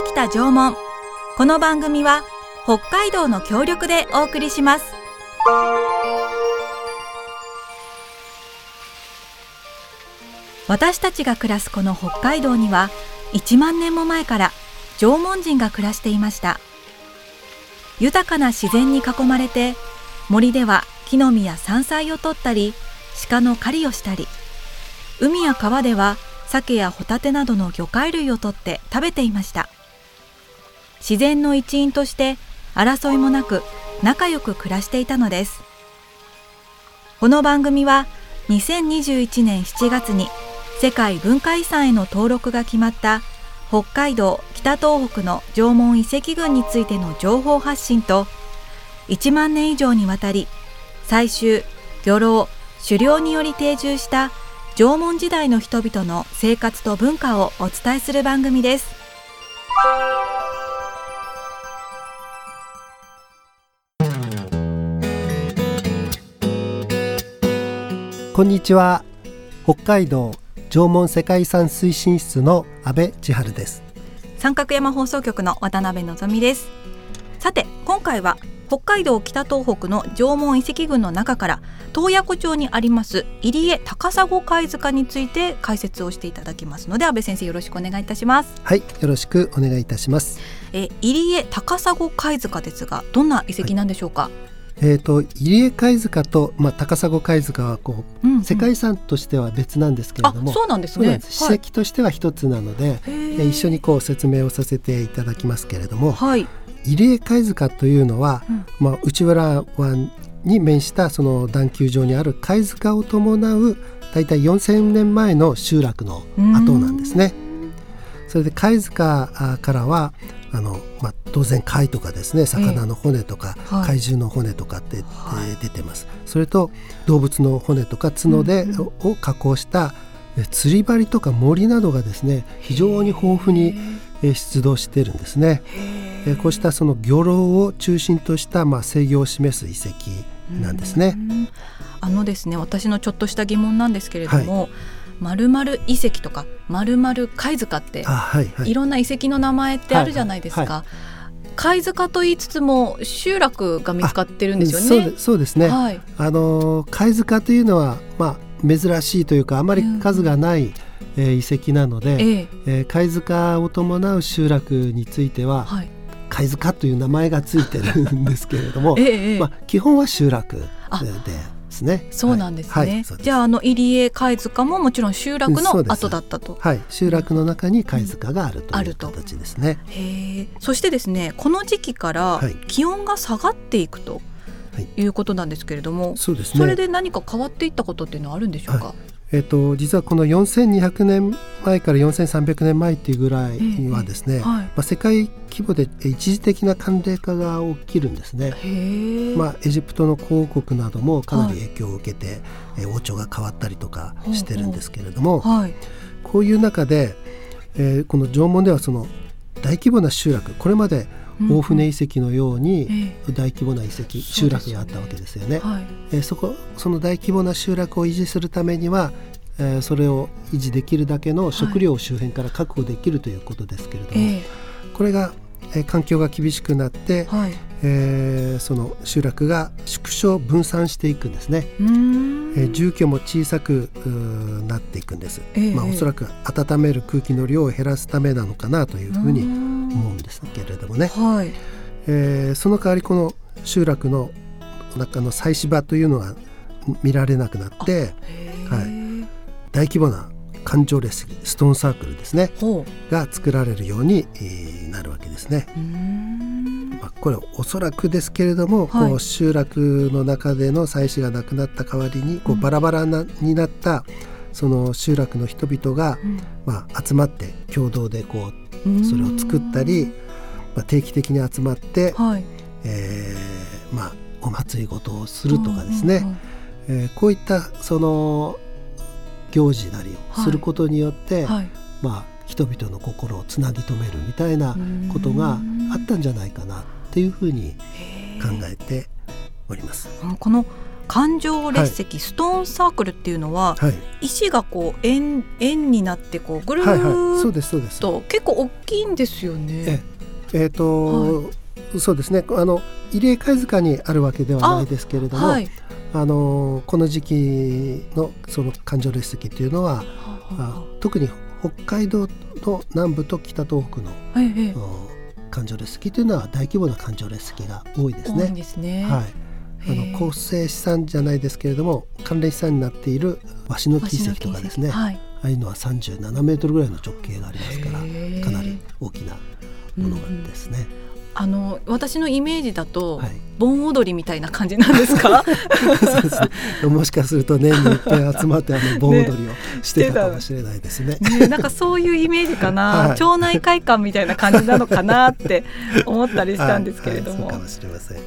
北北縄文この番組は北海道の協力でお送りします私たちが暮らすこの北海道には1万年も前から縄文人が暮らしていました豊かな自然に囲まれて森では木の実や山菜を取ったり鹿の狩りをしたり海や川では鮭やホタテなどの魚介類を取って食べていました自然の一員として争いもなく仲良く暮らしていたのです。この番組は2021年7月に世界文化遺産への登録が決まった北海道北東北の縄文遺跡群についての情報発信と1万年以上にわたり採集漁労狩猟により定住した縄文時代の人々の生活と文化をお伝えする番組です。こんにちは。北海道縄文世界遺産推進室の阿部千春です。三角山放送局の渡辺のぞみです。さて今回は北海道北東北の縄文遺跡群の中から洞爺湖町にあります入江高砂貝塚について解説をしていただきますので安倍先生よろしくお願いいたします。はいよろしくお願いいたします。え入江高砂貝塚ですがどんな遺跡なんでしょうか、はいえーと、入江貝塚と、まあ、高砂貝塚はこう、うんうん、世界遺産としては別なんですけれども。そうなんですね。史跡としては一つなので、はい、一緒にこう説明をさせていただきますけれども、はい、入江貝塚というのは、うん、まあ、内村湾に面したその段丘上にある貝塚を伴う大体4,000年前の集落の跡なんですね。それで貝塚からはあの、まあ、当然貝とかですね魚の骨とか、えー、怪獣の骨とかって、はい、出てます。それと動物の骨とか角で、うん、を加工した釣り針とか森などがですね非常に豊富に出土してるんですね。こうしたその漁労を中心としたまあ制御を示す遺跡なんですね。あのですね私のちょっとした疑問なんですけれども、はいまるまる遺跡とかまるまる貝塚って、はいはい、いろんな遺跡の名前ってあるじゃないですか。はいはい貝塚と言いつつも集落が見つかってるんですよね。そうですね。はい、あの貝塚というのはまあ珍しいというかあまり数がない、うん、えー、遺跡なので、えええー、貝塚を伴う集落については、はい、貝塚という名前がついてるんですけれども、ええまあ基本は集落で。ですね。そうなんですね。はいはい、じゃああの入江貝塚ももちろん集落の後だったと。はい、集落の中に貝塚があるという形ですね。うん、へえ。そしてですね、この時期から気温が下がっていくと。いうことなんですけれども、そうですね。それで何か変わっていったことっていうのはあるんでしょうか？えーと、実はこの4200年前から4300年前っていうぐらいにはですね、えーはい、まあ、世界規模で一時的な寒冷化が起きるんですね。まあ、エジプトの皇国などもかなり影響を受けて、はい、王朝が変わったりとかしてるんですけれども、はい、こういう中で、えー、この縄文ではその大規模な集落これまで大船遺跡のように大規模な遺跡、集落があったわけですよね。はい、えそこその大規模な集落を維持するためにはえー、それを維持できるだけの食料を周辺から確保できるということですけれども、はい、これが、えー、環境が厳しくなって、はい、えー、その集落が縮小分散していくんですね、えー、住居も小さくなっていくんです、えー、まあ、おそらく温める空気の量を減らすためなのかなというふうに思うんですけれどもね、はい、えー、その代わりこの集落の中の祭祀場というのは見られなくなって、はい、大規模な環状列石ストーンサークルですね。が作られるように、えー、なるわけですね。まあ、これおそらくですけれども、はい、こう集落の中での祭祀がなくなった代わりにこうバラバラな、になったその集落の人々が、うん、まあ、集まって共同でこうそれを作ったり、まあ、定期的に集まって、はい、えー、まあ、お祭りごとをするとかですね、えー、こういったその行事なりをすることによって、はい、まあ、人々の心をつなぎ止めるみたいなことがあったんじゃないかなっていうふうに考えております。この環状列石、はい、ストーンサークルっていうのは、はい、石がこう円円になってこうぐるっと、はいはい、そうですそうです。と結構大きいんですよね。えっ、ー、と、はい、そうですね。あの入江貝塚にあるわけではないですけれどもあ、はい、あのこの時期のその環状列石っていうのは、あ特に北海道の南部と北東北の、ええ、環状列石というのは大規模な環状列石が多いですね。ですね。はいあの構成資産じゃないですけれども関連資産になっている鷲の木石とかですね、はい、ああいうのは37メートルぐらいの直径がありますからかなり大きなものですね。うんあの私のイメージだと、はい、盆踊りみたいな感じなんですか？ですね、もしかすると年に一回集まってあの盆踊りをしてたかもしれないですね。ねなんかそういうイメージかな、はい、町内会館みたいな感じなのかなって思ったりしたんですけれども、はい、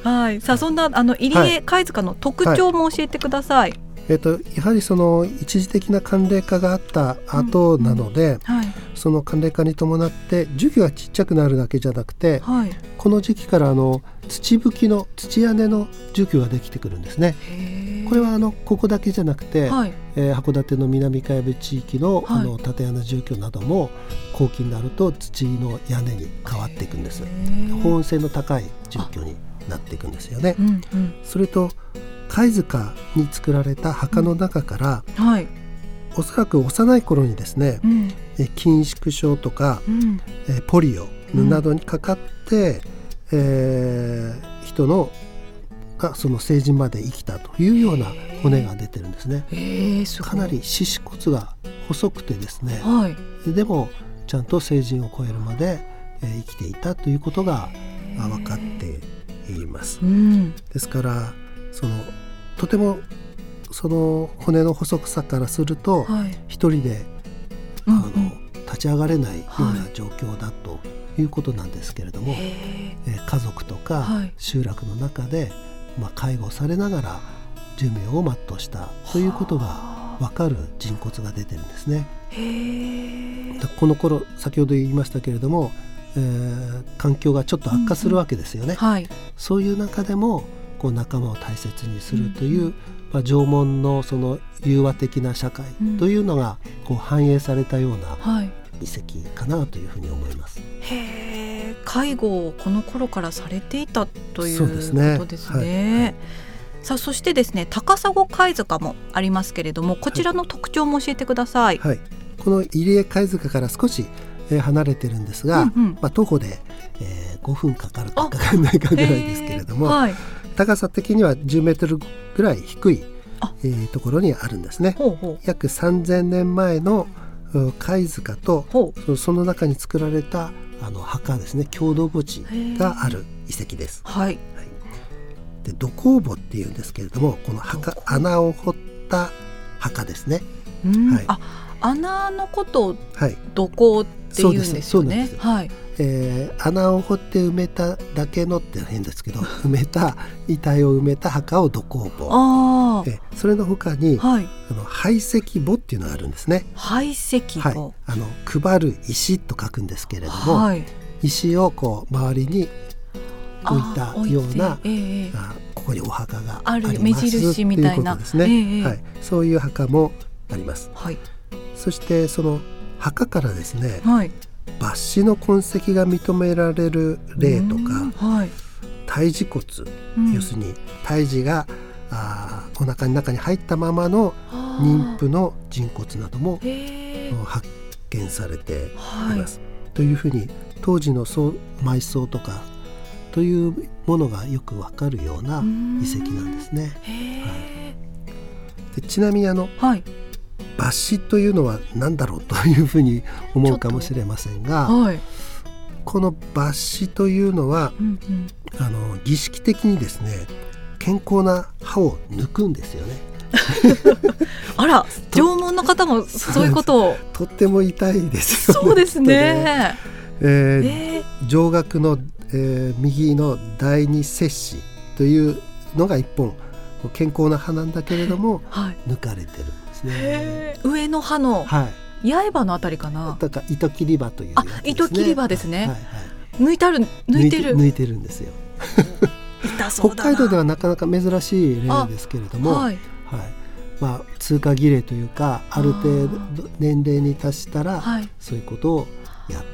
はい、さあそんなあの入江貝塚の特徴も教えてくださいえーと、やはりその一時的な寒冷化があった後なので、うんうん。はい、その寒冷化に伴って樹木がちっちゃくなるだけじゃなくて、はい、この時期からあの土吹きの土屋根の樹木ができてくるんですね。これはあのここだけじゃなくて、はい、えー、函館の南海部地域の,、あの縦穴住居なども後期になると土の屋根に変わっていくんです。保温性の高い住居になっていくんですよね。うんうん、それと貝塚に作られた墓の中から、うん、はい、おそらく幼い頃にですね、うん、筋縮症とか、うん、えポリオなどにかかって、うん、えー、人のがその成人まで生きたというような骨が出てるんですね。すかなり四肢骨が細くてですね、はい、でもちゃんと成人を超えるまで、えー、生きていたということが分かっています。うん、ですからそのとてもその骨の細さからすると、はい、一人で、あの、立ち上がれないような状況だということなんですけれども、はい、え家族とか集落の中で、まあ、介護されながら寿命を全うしたということが分かる人骨が出てるんですね。この頃先ほど言いましたけれども、えー、環境がちょっと悪化するわけですよね。うんうん。はい、そういう中でもこう仲間を大切にするという、うん、まあ、縄文のその融和的な社会というのがこう反映されたような遺跡かなというふうに思います。へえ介護をこの頃からされていたということですね。すね。はい、さあそしてですね高砂貝塚もありますけれどもこちらの特徴も教えてください。はい、この入江貝塚から少し離れてるんですが、うんうん、まあ、徒歩で、えー、5分かかるかかかんないかぐらいですけれども、はい、高さ的には10メートルぐらい低い、えー、ところにあるんですね。ほうほう。約3000年前の貝塚とその中に作られたあの墓ですね。共同墓地がある遺跡です。はい、はい、で土工墓っていうんですけれどもこの墓穴を掘った墓ですね。はい、あ穴のことを土工っていうんですよね。はい。えー、穴を掘って埋めただけのって変ですけど 埋めた遺体を埋めた墓を土工墓えそれの他に、はい、あの排石墓っていうのがあるんですね。排石墓、はい、あの配る石と書くんですけれども、はい、石をこう周りに置いたような、えー、あここにお墓があります目印みたいな。ですね、えー、はい、そういう墓もあります、はい、そしてその墓からですね、はい、抜歯の痕跡が認められる例とか、はい、胎児骨、うん、要するに胎児があお腹の中に入ったままの妊婦の人骨なども発見されています。はい、というふうに当時の埋葬とかというものがよくわかるような遺跡なんですね。はい、でちなみにあの、はい、抜歯というのは何だろうというふうに思うかもしれませんが、はい、この抜歯というのは、うんうん、あの儀式的にですね健康な歯を抜くんですよね。あら縄文の方もそういうことを とっても痛いですよね。そうですね。えー、えー、上顎の、えー、右の第二切歯というのが一本健康な歯なんだけれども、はい、抜かれてる。ね。上の歯の、はい、八重歯のあたりかな。だから糸切り歯という、ね、あ、糸切り歯ですね。はいはい、抜いてある、抜いてる。抜いてるんですよ。北海道ではなかなか珍しい例ですけれども、はい、はい、まあ通過儀礼というかある程度年齢に達したら、はい、そういうことをやっ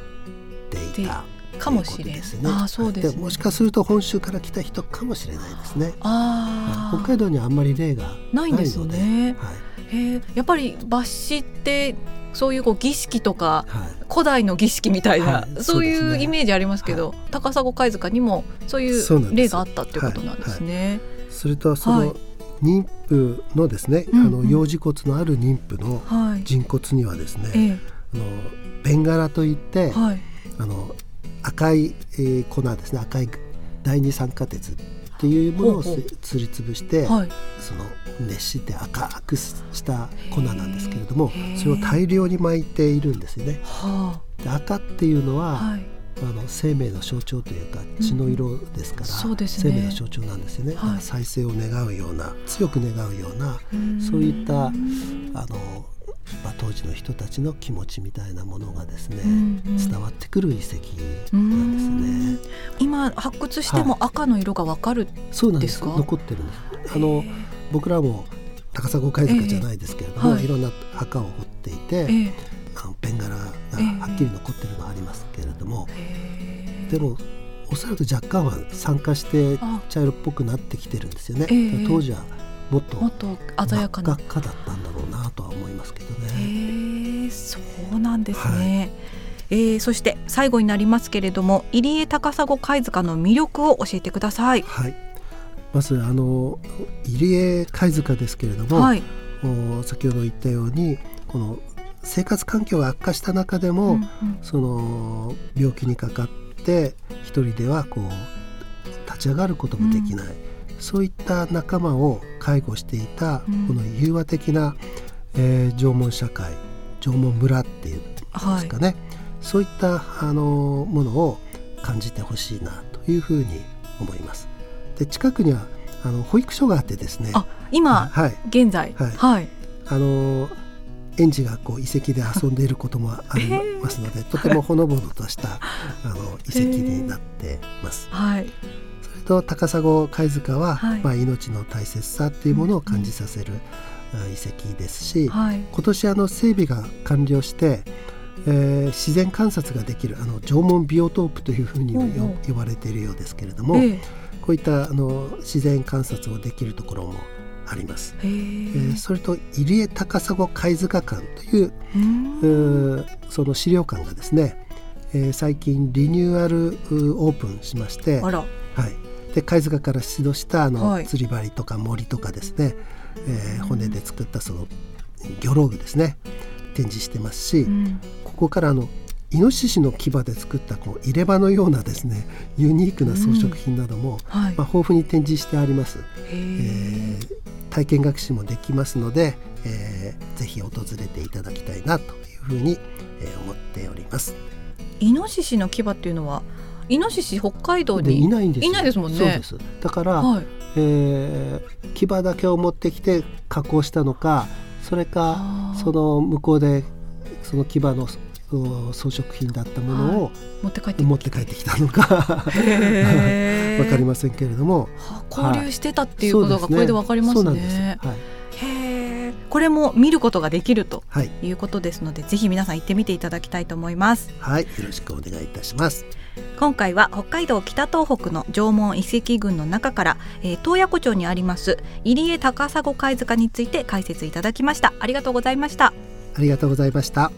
いたかもしれないですね。あそうです、ね、もしかすると本州から来た人かもしれないですね。あ北海道にはあんまり例がないんですね。はい、へやっぱり抜歯ってそういうこう儀式とか、はい、古代の儀式みたいな、はい、そういうイメージありますけど、はい、高砂貝塚にもそういう例があったっていうことなんですね。それとその、妊婦のですね、あの幼児骨のある妊婦の人骨にはですね、えあのベンガラといって、あの赤い、えー、粉ですね。赤い第二酸化鉄っていうものをすりつぶして、はい、その熱して赤くした粉なんですけれどもそれを大量に巻いているんですよね。で赤っていうのは、はい、あの生命の象徴というか血の色ですから、うんね、生命の象徴なんですよね、はい、再生を願うような強く願うようなそういったあのまあ、当時の人たちの気持ちみたいなものがですね、うんうん、伝わってくる遺跡なんですね。今発掘しても赤の色がわかる、はい、そうなんです。残ってるんです。あの僕らも高砂貝塚じゃないですけれども、えーはい、いろんな墓を掘っていて、えー、あのペン柄がはっきり残ってるのはありますけれども、えー、でもおそらく若干は酸化して茶色っぽくなってきてるんですよね。当時はもっともっと鮮やかな赤だったんだろうなとは思いますけどね。へそうなんですね。はい、えー、そして最後になりますけれども入江高砂貝塚の魅力を教えてください。はい。まずあの入江貝塚ですけれども、はい、お先ほど言ったようにこの生活環境が悪化した中でも、うんうん、その病気にかかって一人ではこう立ち上がることもできない。うんそういった仲間を介護していたこの融和的な、えー、縄文社会縄文村っていうんですかね、はい、そういったあのものを感じてほしいなというふうに思います。で近くにはあの保育所があってですね。今、はい、現在、はい、はい、あの園児がこう遺跡で遊んでいることもありますので、とてもほのぼのとしたあの遺跡になってます。はいと高砂貝塚は、はい、まあ、命の大切さっていうものを感じさせる、遺跡ですし、はい、今年あの整備が完了して、えー、自然観察ができるあの縄文ビオトープというふうに呼ばれているようですけれども、えー、こういったあの自然観察をできるところもあります。えー、それと入江高砂貝塚館というその資料館がですね、えー、最近リニューアルオープンしまして、はい、で貝塚から出土したあの、釣り針とか森とかですね、えー、骨で作ったその魚ロ具ですね展示してますし、うん、ここからあのイノシシの牙で作ったこう入れ歯のようなですねユニークな装飾品なども、うん。はい、まあ、豊富に展示してあります、えー、体験学習もできますので、えー、ぜひ訪れていただきたいなというふうに、えー、思っております。イノシシの牙っていうのはイノシシ北海道にいないんですいないですもんね。そうです。だから、はい、えー、牙だけを持ってきて加工したのかそれかその向こうでその牙の装飾品だったものを、はい、持って帰って持って帰ってきたのか。わかりませんけれども、はあ、交流してたっていうことがこれでわかりますね。これも見ることができるとい。うことですので、はい、ぜひ皆さん行ってみていただきたいと思います。はい、よろしくお願いいたします。今回は北海道北東北の縄文遺跡群の中から、えー、洞爺湖町にあります入江高砂貝塚について解説いただきました。ありがとうございました。ありがとうございました。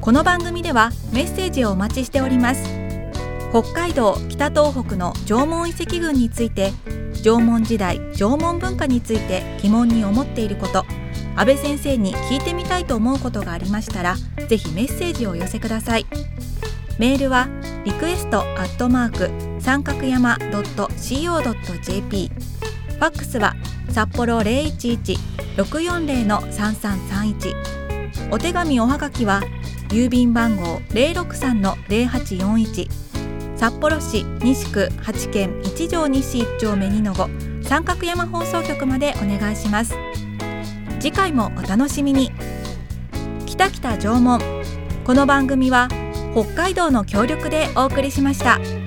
この番組ではメッセージをお待ちしております。北海道北東北の縄文遺跡群について縄文時代縄文文化について疑問に思っていること安倍先生に聞いてみたいと思うことがありましたらぜひメッセージをお寄せください。メールはリクエストアットマーク三角山 .co.jp ファックスは札幌011-640-3331お手紙おはがきは郵便番号063-0841札幌市西区八軒一条西一丁目二の五。三角山放送局までお願いします。次回もお楽しみに北北縄文この番組は北海道の協力でお送りしました。